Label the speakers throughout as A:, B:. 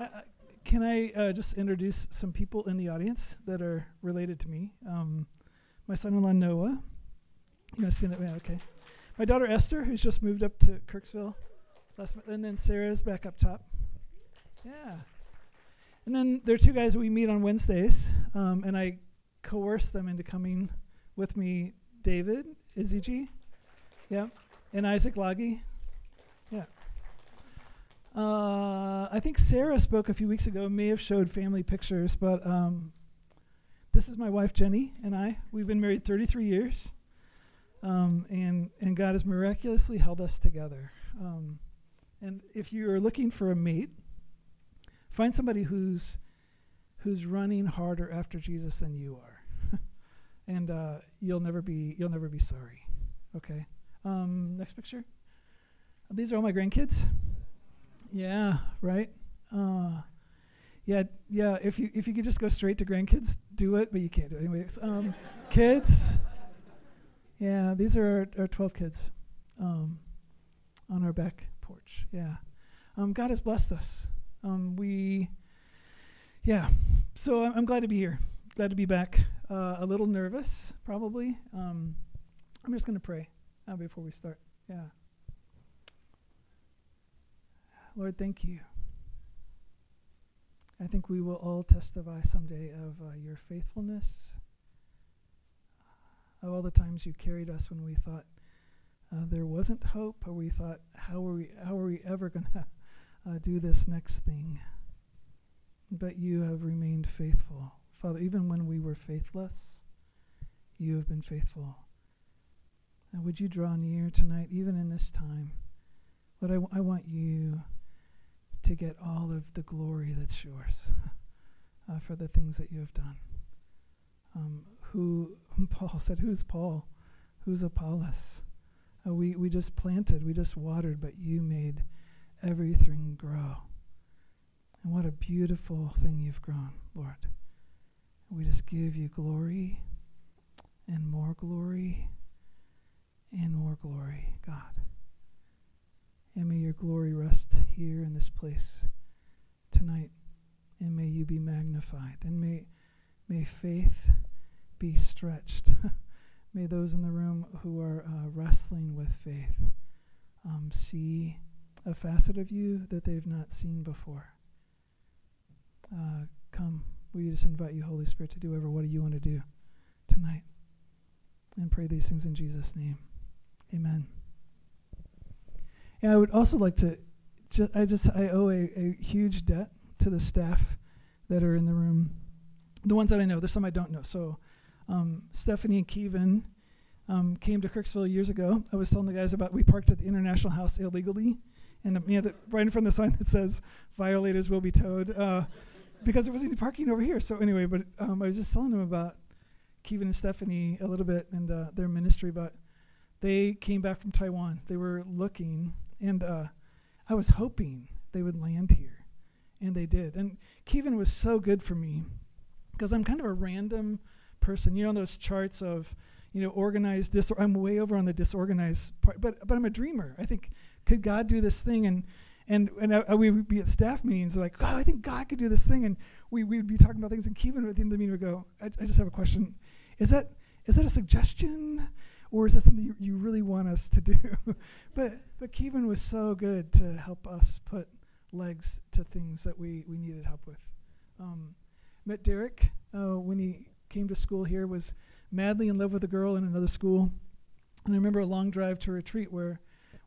A: Uh, can I uh, just introduce some people in the audience that are related to me? Um, my son-in-law Noah. You know, seen it? Yeah, okay. My daughter Esther, who's just moved up to Kirksville, and then Sarah's back up top. Yeah. And then there are two guys that we meet on Wednesdays, um, and I coerce them into coming with me. David Izzy yeah, and Isaac Loggy, yeah. Uh, I think Sarah spoke a few weeks ago, may have showed family pictures, but um, this is my wife Jenny and I. We've been married 33 years, um, and and God has miraculously held us together. Um, and if you are looking for a mate, find somebody who's who's running harder after Jesus than you are, and uh, you'll never be you'll never be sorry. Okay. Um, next picture. These are all my grandkids. Yeah, right. Uh, yeah, yeah. If you if you could just go straight to grandkids, do it, but you can't do it anyways. Um, kids. Yeah, these are our, our twelve kids um, on our back porch. Yeah, um, God has blessed us. Um, we, yeah. So I'm, I'm, glad to be here. Glad to be back. Uh, a little nervous, probably. Um, I'm just going to pray uh, before we start. Yeah. Lord, thank you. I think we will all testify someday of uh, your faithfulness, of all the times you carried us when we thought uh, there wasn't hope, or we thought, how are we, how are we ever going to uh, do this next thing? But you have remained faithful. Father, even when we were faithless, you have been faithful. And would you draw near tonight, even in this time? Lord, I, w- I want you to get all of the glory that's yours uh, for the things that you have done. Um, who Paul said, "Who's Paul? Who's Apollos?" Uh, we we just planted, we just watered, but you made everything grow. And what a beautiful thing you've grown, Lord. We just give you glory and more glory and more glory, God. And may your glory rest here in this place tonight. And may you be magnified. And may, may faith be stretched. may those in the room who are uh, wrestling with faith um, see a facet of you that they've not seen before. Uh, come, we just invite you, Holy Spirit, to do whatever what do you want to do tonight. And pray these things in Jesus' name. Amen. Yeah, I would also like to. Ju- I just I owe a, a huge debt to the staff that are in the room. The ones that I know, there's some I don't know. So, um, Stephanie and Kevin um, came to Kirksville years ago. I was telling the guys about we parked at the International House illegally, and the, you know, the, right in front of the sign that says "Violators will be towed," uh, because there wasn't any parking over here. So anyway, but um, I was just telling them about Kevin and Stephanie a little bit and uh, their ministry, but they came back from Taiwan. They were looking, and uh, I was hoping they would land here, and they did. And Kevin was so good for me because I'm kind of a random person. You know those charts of, you know, organized. Dis- I'm way over on the disorganized part, but but I'm a dreamer. I think could God do this thing and. And and I, we would be at staff meetings like, oh, I think God could do this thing, and we we would be talking about things. And Kevin at the end of the meeting would go, I, I just have a question. Is that is that a suggestion? Or is that something you, really want us to do? but but Kevin was so good to help us put legs to things that we, we needed help with. Um, met Derek uh, when he came to school here, was madly in love with a girl in another school. And I remember a long drive to retreat where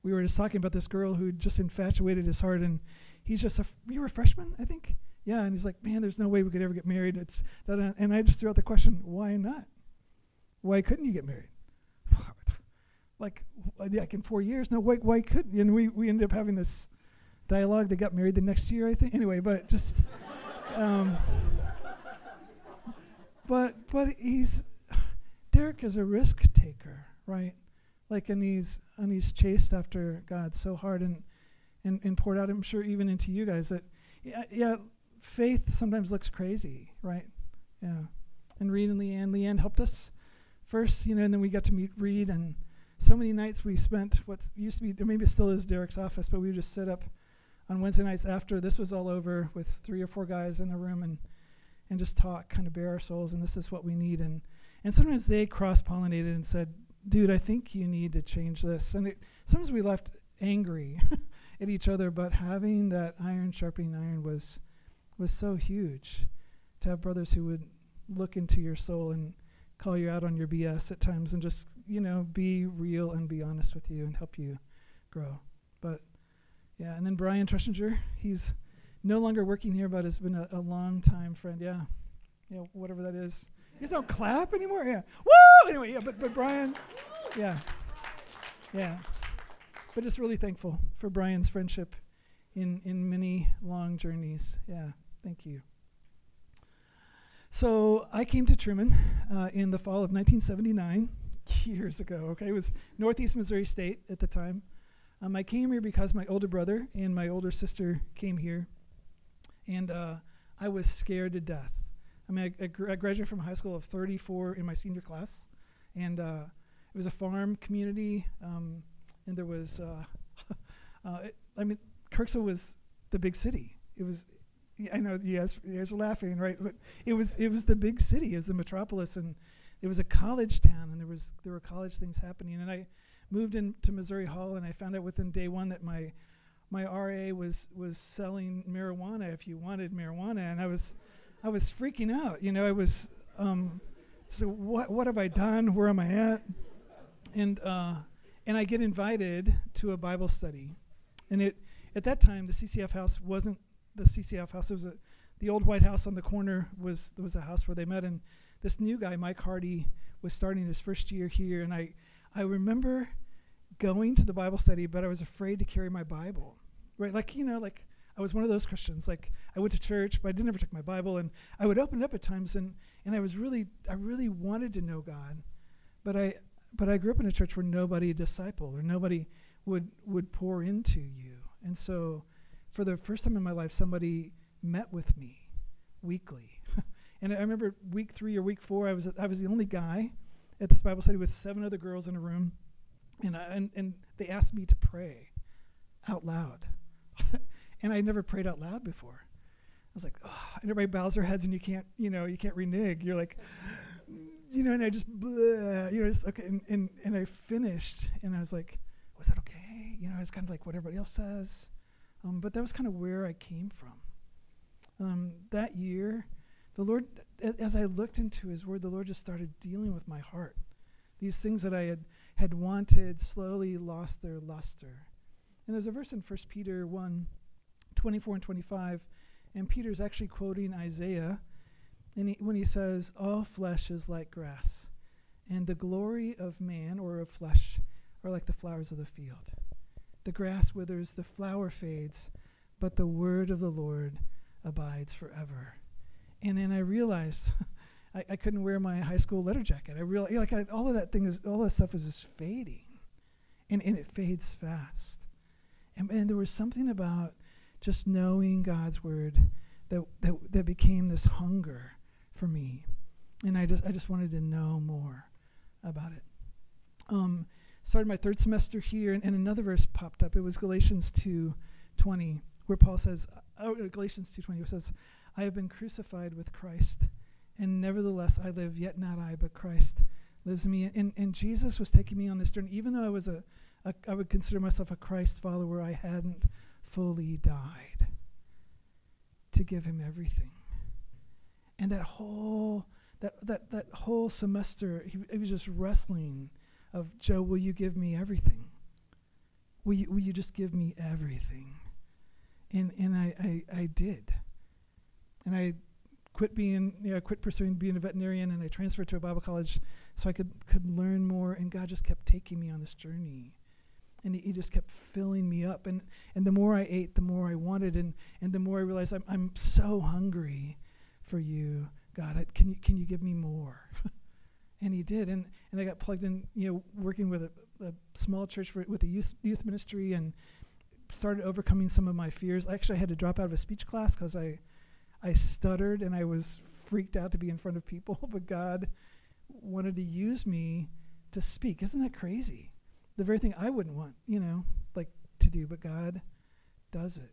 A: we were just talking about this girl who just infatuated his heart. And he's just a, f- you were a freshman, I think? Yeah. And he's like, man, there's no way we could ever get married. It's that, And I just threw out the question, why not? Why couldn't you get married? like like in four years. No, why why couldn't? And we we ended up having this dialogue. They got married the next year, I think. Anyway, but just. Um, but but he's Derek is a risk taker, right? Like and he's and he's chased after God so hard and and, and poured out, I'm sure, even into you guys that yeah, yeah, faith sometimes looks crazy, right? Yeah. And Reed and Leanne, Leanne helped us first, you know, and then we got to meet Reed and so many nights we spent what used to be, or maybe still is Derek's office, but we would just sit up on Wednesday nights after this was all over with three or four guys in a room and and just talk, kind of bare our souls, and this is what we need. And and sometimes they cross pollinated and said, "Dude, I think you need to change this." And it, sometimes we left angry at each other, but having that iron sharpening iron was was so huge. To have brothers who would look into your soul and call you out on your BS at times, and just you know be real and be honest with you and help you grow. But yeah, and then Brian Trushinger, he's no longer working here, but has been a, a long time friend. Yeah, yeah, whatever that is. He don't clap anymore. Yeah, woo! Anyway, yeah, but but Brian, yeah, yeah, but just really thankful for Brian's friendship in in many long journeys. Yeah, thank you. So I came to Truman uh, in the fall of 1979, years ago. Okay, it was Northeast Missouri State at the time. Um, I came here because my older brother and my older sister came here and uh, I was scared to death. I mean, I, I, gr- I, graduated from high school of 34 in my senior class, and uh, it was a farm community, um, and there was, uh, uh, it, I mean, Kirksville was the big city. It was, I know you guys, you guys are laughing, right? But it was, it was the big city. It was the metropolis, and it was a college town, and there was, there were college things happening. And I moved into Missouri Hall, and I found out within day one that my my RA was was selling marijuana if you wanted marijuana, and I was I was freaking out. You know, I was um, so what what have I done? Where am I at? And uh, and I get invited to a Bible study, and it at that time the CCF house wasn't the CCF house. It was a, the old White House on the corner was was a house where they met, and this new guy Mike Hardy was starting his first year here, and I I remember going to the Bible study, but I was afraid to carry my Bible right? Like, you know, like I was one of those Christians. Like I went to church, but I didn't ever take my Bible, and I would open it up at times, and and I was really, I really wanted to know God, but I, but I grew up in a church where nobody discipled or nobody would would pour into you, and so, for the first time in my life, somebody met with me weekly, and I remember week three or week four, I was I was the only guy at this Bible study with seven other girls in a room, and I, and and they asked me to pray out loud and I never prayed out loud before. I was like, oh, and everybody bows their heads and you can't, you know, you can't renege. You're like, mm, you know, and I just, bleh, you know, just, okay. And, and, and I finished and I was like, was that okay? You know, it's kind of like what everybody else says. Um, but that was kind of where I came from. Um, that year, the Lord, as, I looked into His Word, the Lord just started dealing with my heart. These things that I had, had wanted slowly lost their luster. And there's a verse in 1 Peter 1 24 and 25, and Peter's actually quoting Isaiah and he, when he says, All flesh is like grass, and the glory of man or of flesh are like the flowers of the field. The grass withers, the flower fades, but the word of the Lord abides forever. And then I realized I, I couldn't wear my high school letter jacket. I realized like I, all of that thing is all that stuff is just fading, and and it fades fast. And, and there was something about just knowing God's word that, that, that became this hunger for me. And I just, I just wanted to know more about it. Um, started my third semester here, and, and another verse popped up. It was Galatians 2.20, where Paul says, uh, oh, Galatians 2.20 says, I have been crucified with Christ, and nevertheless I live, yet not I, but Christ lives in me. And, and Jesus was taking me on this journey, even though I was a, a, I would consider myself a Christ follower. I hadn't fully died to give him everything. And that whole that that that whole semester, he, he was just wrestling of Joe, will you give me everything? Will you, will you just give me everything? And and I, I, I did. And I quit being, you know, quit pursuing being a veterinarian and I transferred to a Bible college so I could, could learn more and God just kept taking me on this journey and he, he, just kept filling me up and and the more i ate the more i wanted and and the more i realized i'm, I'm so hungry for you god I, can you can you give me more and he did. And and i got plugged in you know working with a, a small church for, with a youth youth ministry and started overcoming some of my fears. I actually had to drop out of a speech class because i i stuttered and i was freaked out to be in front of people but god wanted to use me to speak. Isn't that crazy? The very thing I wouldn't want, you know, like to do, but God does it.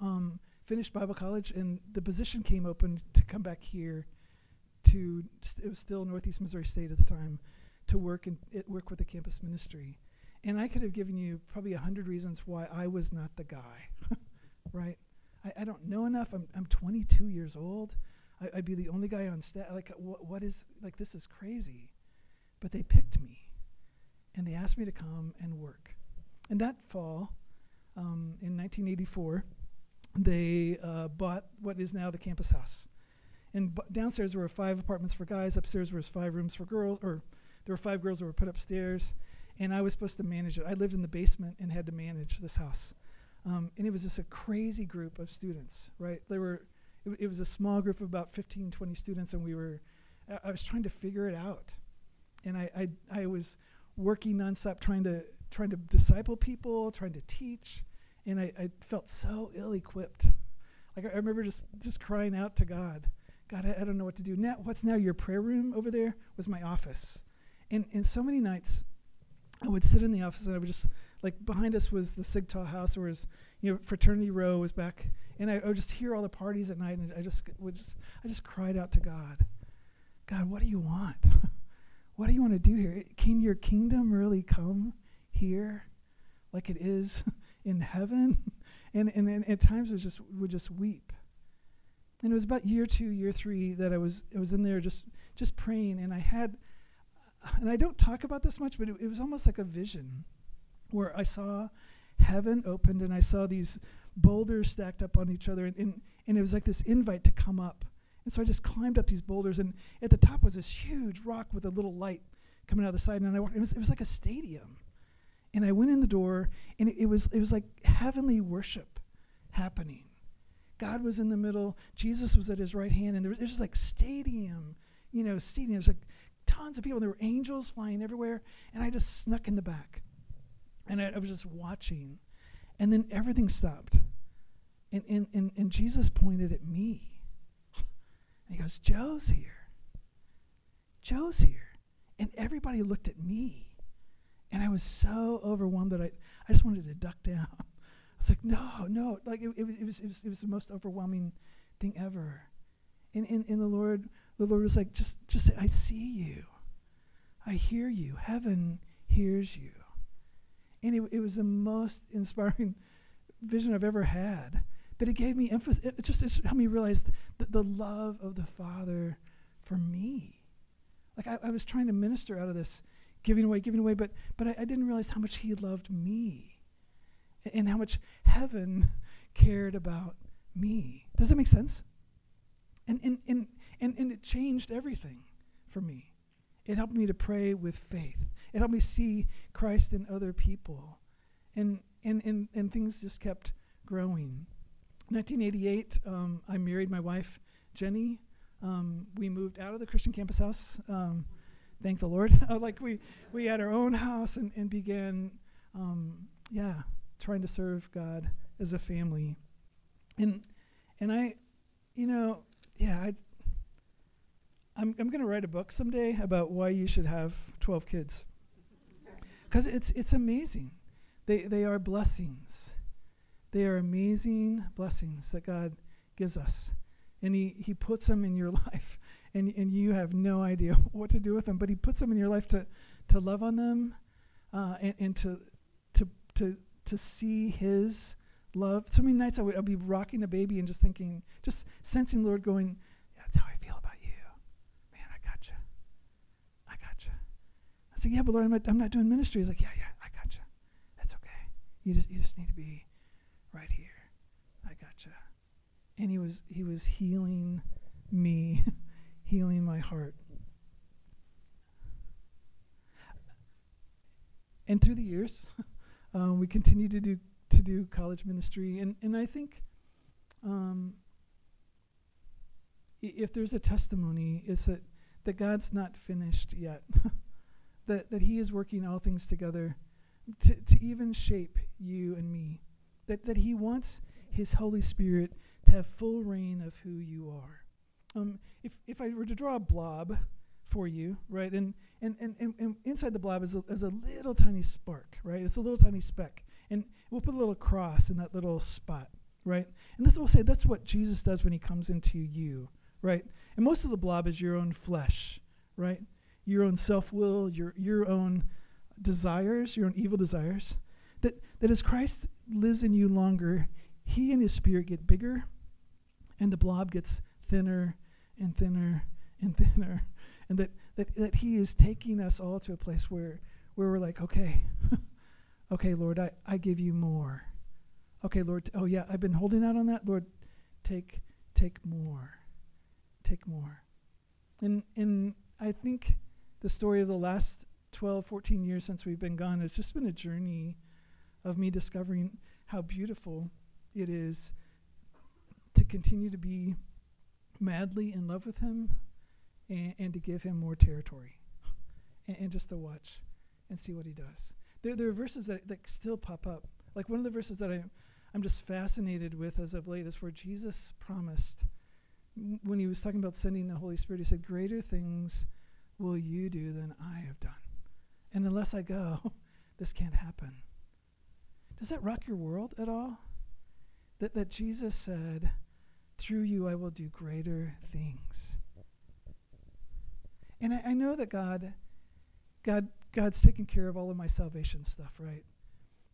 A: um, finished Bible college, and the position came open to come back here to, it was still Northeast Missouri State at the time, to work and work with the campus ministry. And I could have given you probably a hundred reasons why I was not the guy, right? I, I, don't know enough. I'm, I'm 22 years old. I, would be the only guy on staff. Like, wh- what is, like, this is crazy. But they picked me and they asked me to come and work. And that fall, um, in 1984, they uh, bought what is now the campus house. And b- downstairs were five apartments for guys. Upstairs was five rooms for girls, or there were five girls that were put upstairs. And I was supposed to manage it. I lived in the basement and had to manage this house. Um, and it was just a crazy group of students, right? There were, it, it, was a small group of about 15, 20 students, and we were, I, I was trying to figure it out. And I, I, I was working nonstop trying to, trying to disciple people, trying to teach, and I, I felt so ill-equipped. Like I, I remember just, just crying out to God, God, I, I, don't know what to do. Now, what's now your prayer room over there was my office. And, and so many nights, I would sit in the office and I would just, like, behind us was the Sig Tau house, or was, you know, Fraternity Row was back. And I, I would just hear all the parties at night, and I just would just, I just cried out to God, God, what do you want? what do you want to do here? Can your kingdom really come here like it is in heaven? and, and, and at times was just would just weep and it was about year two, year three that I was I was in there just just praying, and I had, and I don't talk about this much, but it, it was almost like a vision, where I saw heaven opened and I saw these boulders stacked up on each other, and, and and it was like this invite to come up, and so I just climbed up these boulders, and at the top was this huge rock with a little light coming out of the side, and I walked. It was it was like a stadium, and I went in the door, and it, it was it was like heavenly worship happening God was in the middle, Jesus was at his right hand, and there was, just like stadium, you know, seating. There's like tons of people. There were angels flying everywhere, and I just snuck in the back, and I, I was just watching, and then everything stopped, and and and, and Jesus pointed at me, and he goes, "Joe's here. Joe's here," and everybody looked at me, and I was so overwhelmed that I I just wanted to duck down. Was like, no, no. Like it, it, it, was, it, was, it was the most overwhelming thing ever. And, and, and the Lord, the Lord was like, just, just say, I see you. I hear you. Heaven hears you. And it, it was the most inspiring vision I've ever had. But it gave me emphasis. It just it helped me realize the, the love of the Father for me. Like I, I was trying to minister out of this, giving away, giving away, but but I, I didn't realize how much He loved me and how much heaven cared about me. Does that make sense? And, and, and, and, and it changed everything for me. It helped me to pray with faith. It helped me see Christ in other people. And, and, and, and things just kept growing. 1988, um, I married my wife, Jenny. Um, we moved out of the Christian campus house. Um, thank the Lord. like we, we had our own house and, and began, um, yeah, trying to serve God as a family. And and I, you know, yeah, I I'm I'm going to write a book someday about why you should have 12 kids. Cuz it's it's amazing. They they are blessings. They are amazing blessings that God gives us. And he, he puts them in your life and, and you have no idea what to do with them, but he puts them in your life to, to love on them uh, and, and to, to, to to see His love. So many nights I would I'd be rocking a baby and just thinking, just sensing Lord going, yeah, that's how I feel about you. Man, I got you. I got you. I said, yeah, but Lord, I'm not, I'm not doing ministry. He's like, yeah, yeah, I got you. That's okay. You just you just need to be right here. I got you. And he was he was healing me, healing my heart. And through the years, Um, we continue to do to do college ministry, and and I think um, if there's a testimony, it's that that God's not finished yet. that that He is working all things together to to even shape you and me. That that He wants His Holy Spirit to have full reign of who you are. Um, if if I were to draw a blob for you, right? And and, and, and, and inside the blob is a, is a little tiny spark, right? It's a little tiny speck. And we'll put a little cross in that little spot, right? And this will say that's what Jesus does when he comes into you, right? And most of the blob is your own flesh, right? Your own self will, your, your own desires, your own evil desires. That, that as Christ lives in you longer, he and his spirit get bigger, and the blob gets thinner and thinner and thinner. And that, that, that he is taking us all to a place where, where we're like, okay, okay, Lord, I, I give you more. Okay, Lord, t- oh yeah, I've been holding out on that. Lord, take take more. Take more. And and I think the story of the last 12, 14 years since we've been gone has just been a journey of me discovering how beautiful it is to continue to be madly in love with him and, and to give him more territory and, and, just to watch and see what he does. There, there are verses that, that still pop up. Like one of the verses that I, I'm just fascinated with as of late is where Jesus promised, when he was talking about sending the Holy Spirit, he said, Greater things will you do than I have done. And unless I go, this can't happen. Does that rock your world at all? That, that Jesus said, Through you I will do greater things. And I, I know that God, God, God's taking care of all of my salvation stuff, right?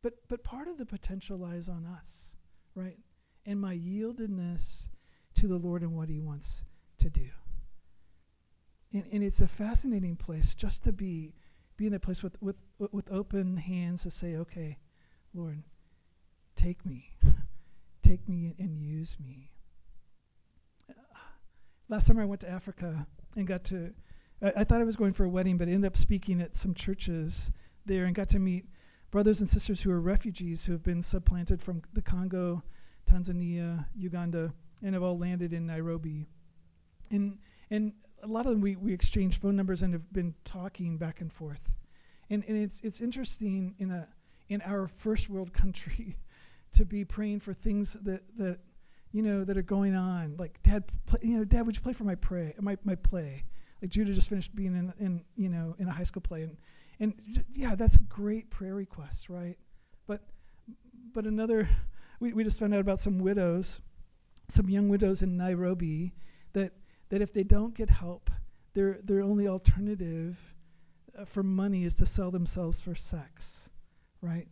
A: But but part of the potential lies on us, right? And my yieldedness to the Lord and what He wants to do. And, and it's a fascinating place just to be be in that place with, with, with open hands to say, okay, Lord, take me. take me and use me. last summer I went to Africa and got to, I, I, thought I was going for a wedding, but ended up speaking at some churches there and got to meet brothers and sisters who are refugees who have been supplanted from the Congo, Tanzania, Uganda, and have all landed in Nairobi. And, and a lot of them we, we exchanged phone numbers and have been talking back and forth. And, and it's, it's interesting in, a, in our first world country to be praying for things that, that you know that are going on. Like dad, play, you know, dad, would you play for my pray, my, my play? Like Judah just finished being in, in you know in a high school play, and and j- yeah, that's a great prayer request, right? But but another, we, we just found out about some widows, some young widows in Nairobi that that if they don't get help, their their only alternative uh, for money is to sell themselves for sex, right?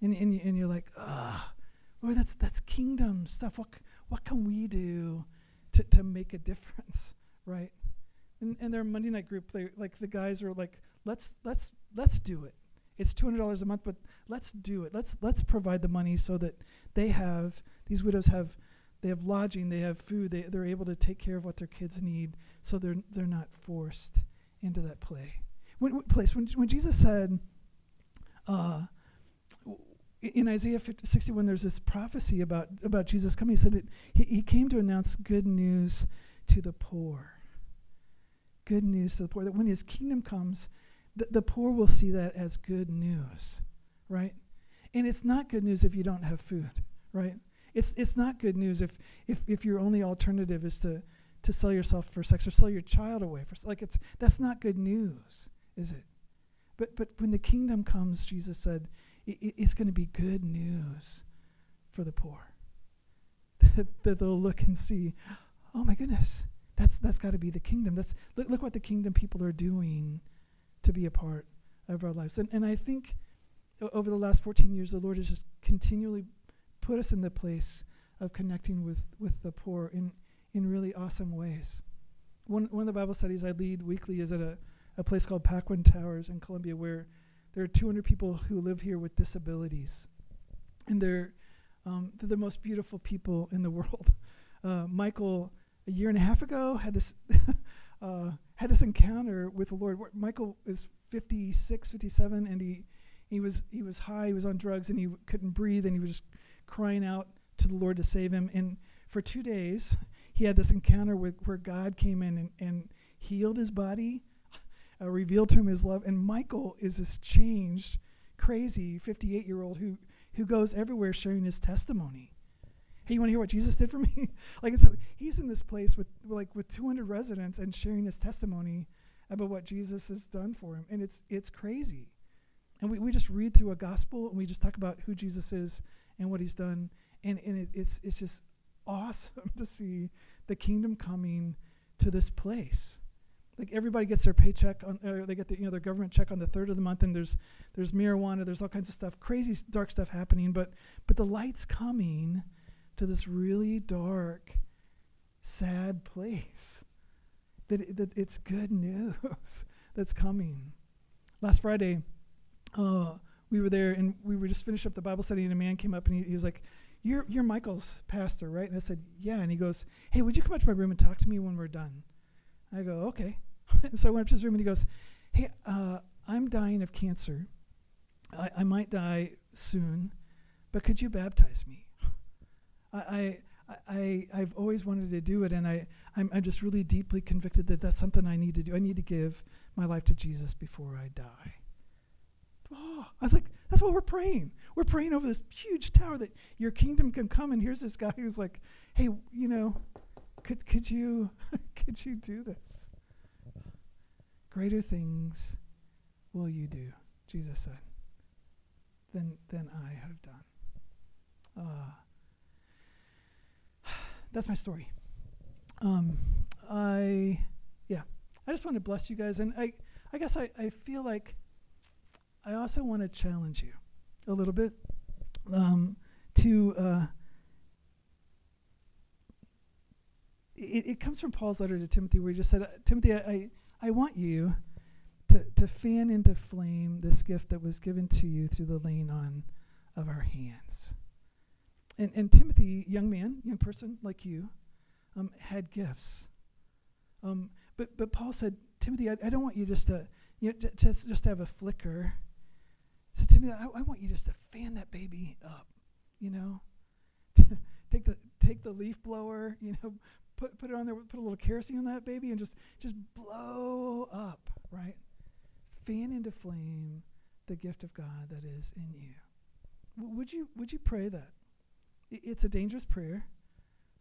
A: And and, and you're like, ah, Lord, that's that's kingdom stuff. What what can we do to to make a difference, right? And and their Monday night group, they like the guys are like, let's let's let's do it. It's two hundred dollars a month, but let's do it. Let's let's provide the money so that they have these widows have they have lodging, they have food, they, they're able to take care of what their kids need, so they're, they're not forced into that play. When, place. When, when Jesus said, uh, in Isaiah 50, 61, there's this prophecy about, about Jesus coming. He said it, he, he came to announce good news to the poor. Good news to the poor. That when his kingdom comes, the, poor will see that as good news, right? And it's not good news if you don't have food, right? It's, it's not good news if, if, if your only alternative is to, to sell yourself for sex or sell your child away for like it's that's not good news, is it? But but when the kingdom comes, Jesus said, it, it's going to be good news for the poor. that they'll look and see, oh my goodness, that's that's got to be the kingdom. That's look look what the kingdom people are doing to be a part of our lives. And and I think over the last 14 years, the Lord has just continually put us in the place of connecting with, with the poor in, in really awesome ways. One, one of the Bible studies I lead weekly is at a, a place called Paquin Towers in Columbia, where there are 200 people who live here with disabilities. And they're, um, they're the most beautiful people in the world. Uh, Michael, a year and a half ago, had this, uh, had this encounter with the Lord. Michael is 56, 57, and he, he, was, he was high, he was on drugs, and he couldn't breathe, and he was just crying out to the Lord to save him. And for two days, he had this encounter with where God came in and, and healed his body, uh, revealed to him his love. And Michael is this changed, crazy 58 year old who, who goes everywhere sharing his testimony. Hey, you want to hear what Jesus did for me? like, so he's in this place with like with 200 residents and sharing his testimony about what Jesus has done for him, and it's it's crazy. And we, we just read through a gospel and we just talk about who Jesus is and what he's done. and and it, it's it's just awesome to see the kingdom coming to this place. Like everybody gets their paycheck on, they get the, you know their government check on the third of the month, and there's there's marijuana, there's all kinds of stuff, crazy dark stuff happening. But but the light's coming to this really dark, sad place. That, it, that it's good news that's coming. Last Friday, uh, we were there and we were just finished up the Bible study, and a man came up and he, he was like, you're, you're Michael's pastor, right? And I said, Yeah. And he goes, Hey, would you come out to my room and talk to me when we're done? I go, Okay. and so I went up to his room and he goes, Hey, uh, I'm dying of cancer. I, I might die soon, but could you baptize me? I, I, I, I've always wanted to do it, and I, I'm, I'm just really deeply convicted that that's something I need to do. I need to give my life to Jesus before I die. Oh, I was like, that's what we're praying. We're praying over this huge tower that your kingdom can come. And here's this guy who's like, hey, you know, could could you could you do this? Greater things will you do, Jesus said, than than I have done. Uh, that's my story. Um, I yeah, I just want to bless you guys, and I I guess I, I feel like I also want to challenge you a little bit um, to. Uh, it, it comes from Paul's letter to Timothy, where he just said, uh, "Timothy, I, I, I want you to to fan into flame this gift that was given to you through the laying on of our hands." And and Timothy, young man, young person like you, um, had gifts. Um, but but Paul said, Timothy, I, I don't want you just to you know, just just have a flicker so Timothy, I, I want you just to fan that baby up, you know. take the take the leaf blower, you know, put put it on there, put a little kerosene on that baby, and just just blow up, right? Fan into flame the gift of God that is in you. W- would you would you pray that? It's a dangerous prayer,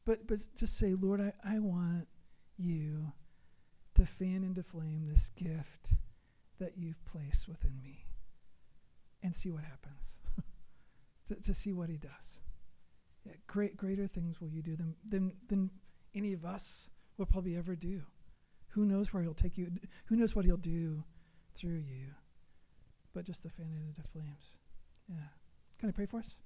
A: but but just say, Lord, I, I want you to fan into flame this gift that you've placed within me and see what happens, to, to see what he does. Yeah, great, greater things will you do than, than, than any of us will probably ever do. Who knows where he'll take you? Who knows what he'll do through you? But just to fan it into flames. Yeah. Can I pray for us?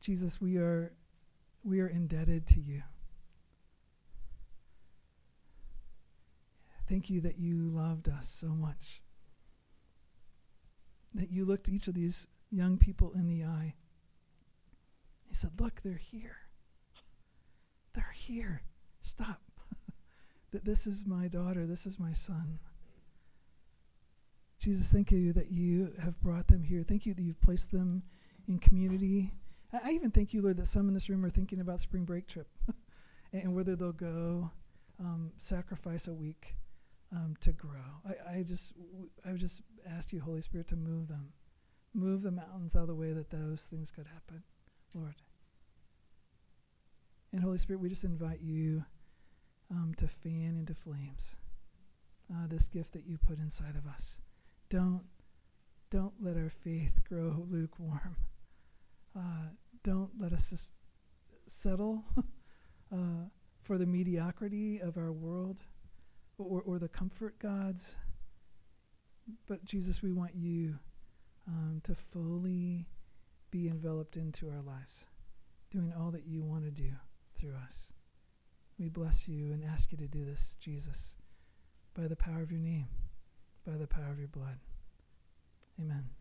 A: Jesus, we are we are indebted to you. Thank you that you loved us so much. That you looked each of these young people in the eye. He said, Look, they're here. They're here. Stop. that this is my daughter, this is my son. Jesus, thank you that you have brought them here. Thank you that you've placed them in community. I, I even thank you, Lord, that some in this room are thinking about spring break trip and whether they'll go um, sacrifice a week um, to grow. I, I just I just ask you, Holy Spirit, to move them, move the mountains out of the way that those things could happen, Lord. And Holy Spirit, we just invite you um, to fan into flames uh, this gift that you put inside of us. Don't don't let our faith grow lukewarm. Uh, don't let us just settle uh, for the mediocrity of our world or, or the comfort gods. But Jesus, we want you um, to fully be enveloped into our lives, doing all that you want to do through us. We bless you and ask you to do this, Jesus, by the power of your name, by the power of your blood. Amen.